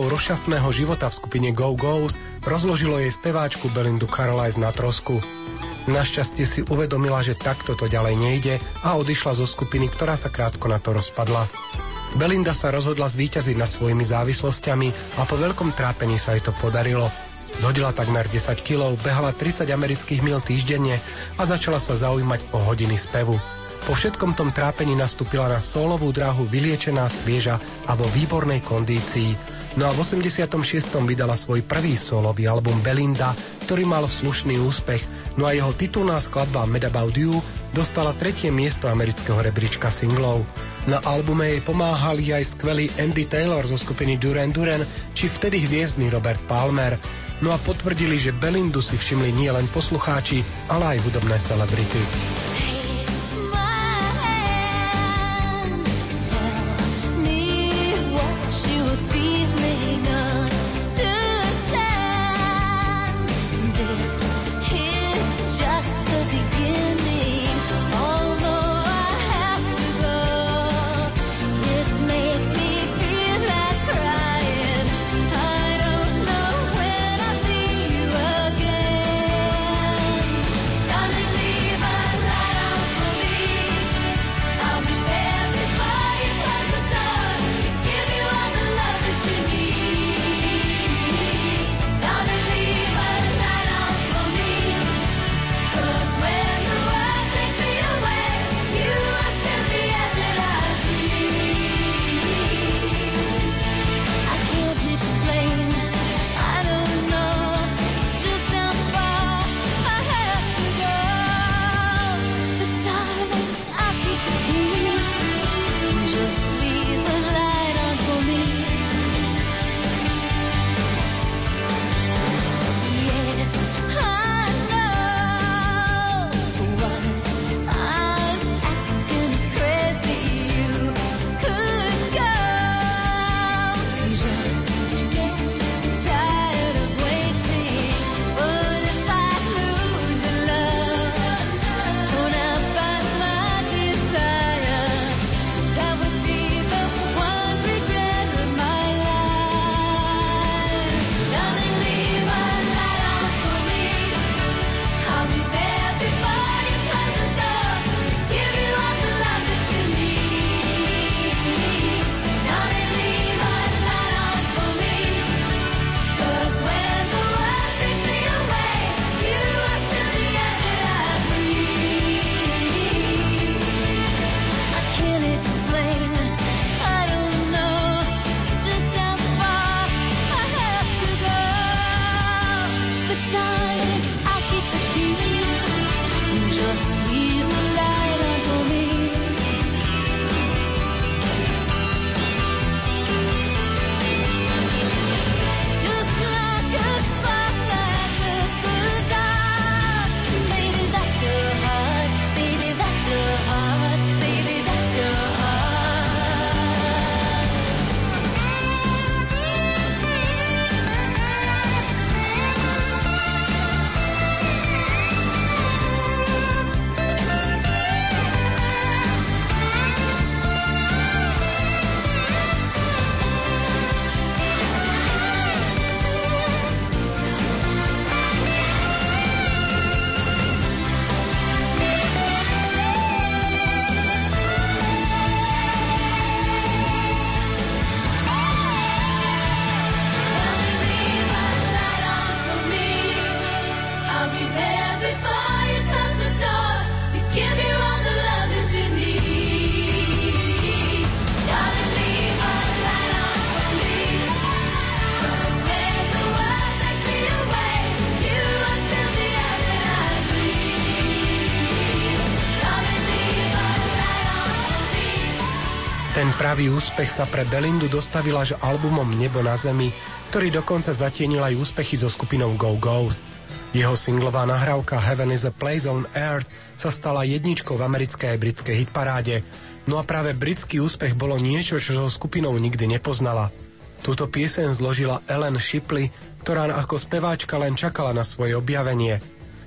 Speaker 2: Rokov rozšafného života v skupine Go Go's rozložilo jej speváčku Belindu Carlisle na trosku. Našťastie si uvedomila, že takto to ďalej nejde a odišla zo skupiny, ktorá sa krátko na to rozpadla. Belinda sa rozhodla zvíťaziť nad svojimi závislosťami a po veľkom trápení sa jej to podarilo. Zhodila takmer 10 kg, behala 30 amerických mil týždenne a začala sa zaujímať o hodiny spevu. Po všetkom tom trápení nastúpila na solovú dráhu vyliečená, svieža a vo výbornej kondícii. No a v 86. vydala svoj prvý solový album Belinda, ktorý mal slušný úspech, no a jeho titulná skladba Mad About You dostala tretie miesto amerického rebríčka singlov. Na albume jej pomáhali aj skvelý Andy Taylor zo skupiny Duran Duran či vtedy hviezdny Robert Palmer. No a potvrdili, že Belindu si všimli nie len poslucháči, ale aj hudobné celebrity. Pravý úspech sa pre Belindu dostavila až albumom Nebo na zemi, ktorý dokonca zatienil aj úspechy so skupinou Go Go's. Jeho singlová nahrávka Heaven is a Place on Earth sa stala jedničkou v americkej aj britskej hitparáde, no a práve britský úspech bolo niečo, čo so skupinou nikdy nepoznala. Túto pieseň zložila Ellen Shipley, ktorá ako speváčka len čakala na svoje objavenie.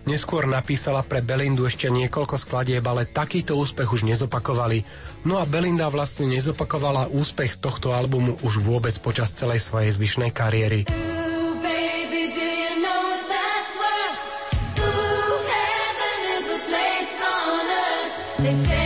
Speaker 1: Neskôr napísala pre Belindu ešte niekoľko skladieb, ale takýto úspech už nezopakovali. No a Belinda vlastne nezopakovala úspech tohto albumu už vôbec počas celej svojej zvyšnej kariéry.
Speaker 2: They say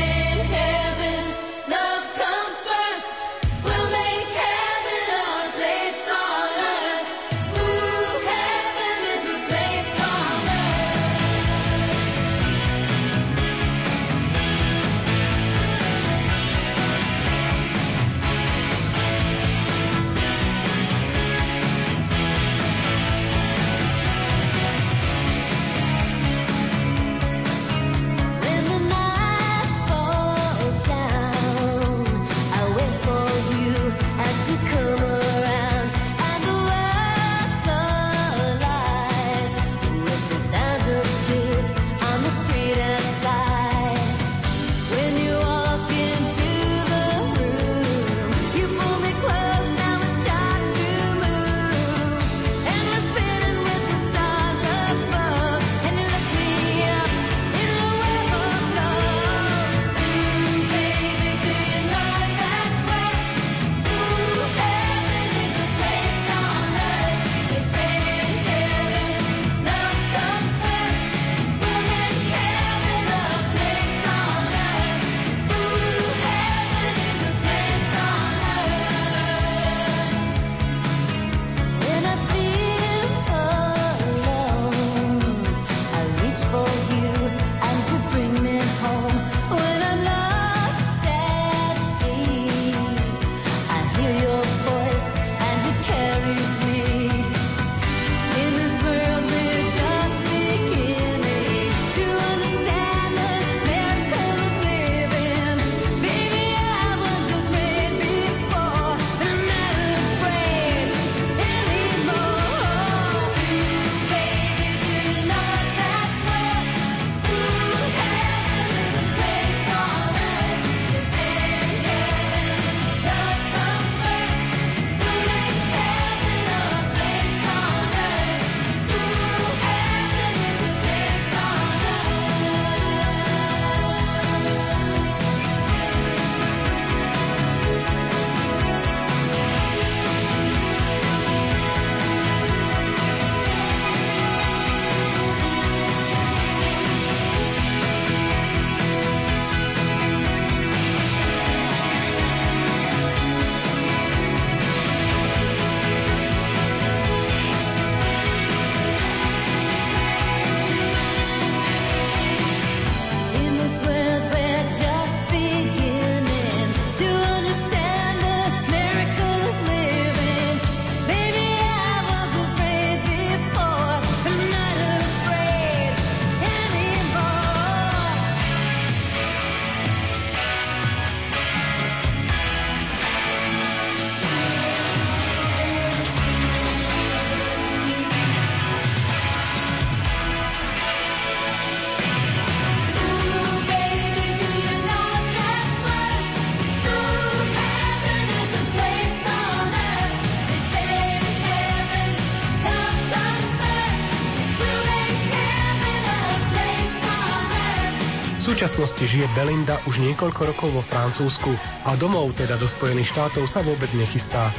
Speaker 1: súčasnosti žije Belinda už niekoľko rokov vo Francúzsku a domov, teda do Spojených štátov, sa vôbec nechystá.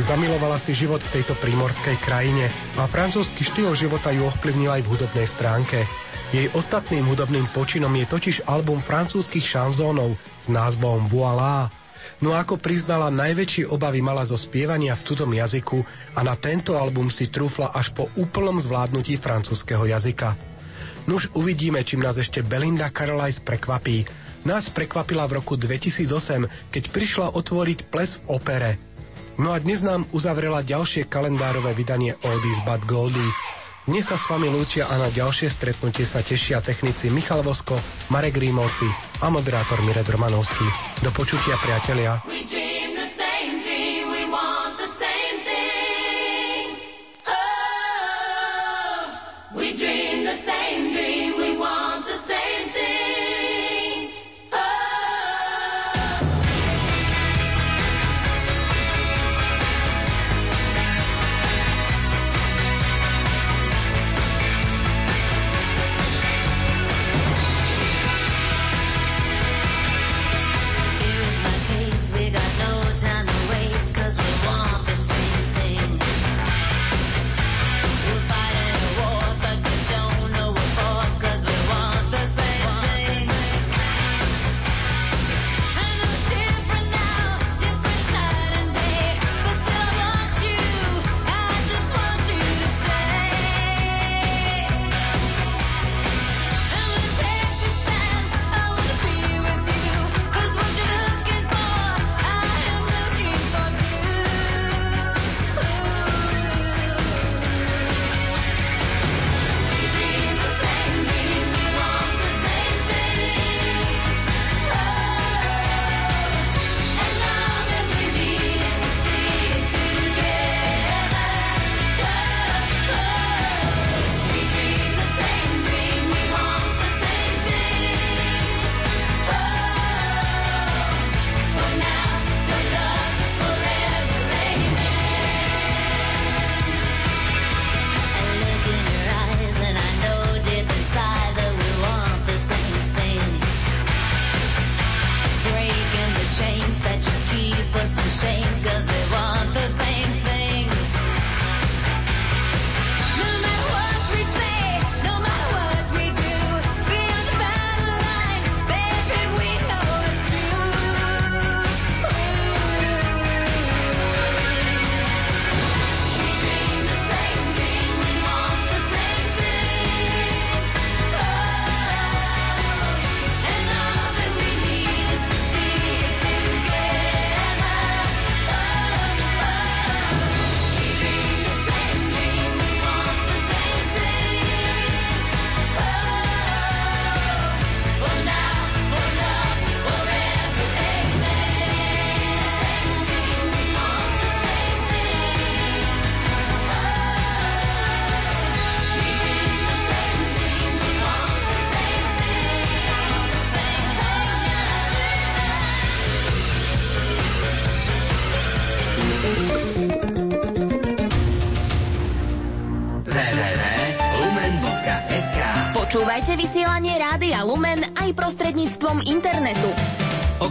Speaker 1: Zamilovala si život v tejto prímorskej krajine a francúzsky štýl života ju ovplyvnil aj v hudobnej stránke. Jej ostatným hudobným počinom je totiž album francúzskych šanzónov s názvom Voilà. No ako priznala, najväčšie obavy mala zo spievania v cudzom jazyku a na tento album si trúfla až po úplnom zvládnutí francúzského jazyka. Nuž uvidíme, čím nás ešte Belinda Carlisle prekvapí. Nás prekvapila v roku 2008, keď prišla otvoriť ples v opere. No a dnes nám uzavrela ďalšie kalendárové vydanie Oldies but Goldies. Dnes sa s vami lúčia a na ďalšie stretnutie sa tešia technici Michal Vosko, Marek Rímovci a moderátor Mired Romanovský. Do počutia, priatelia.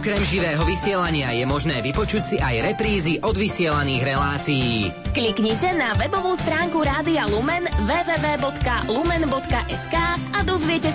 Speaker 6: Okrem živého vysielania je možné vypočuť si aj reprízy od vysielaných relácií.
Speaker 7: Kliknite na webovú stránku Rádia Lumen www.lumen.sk a dozviete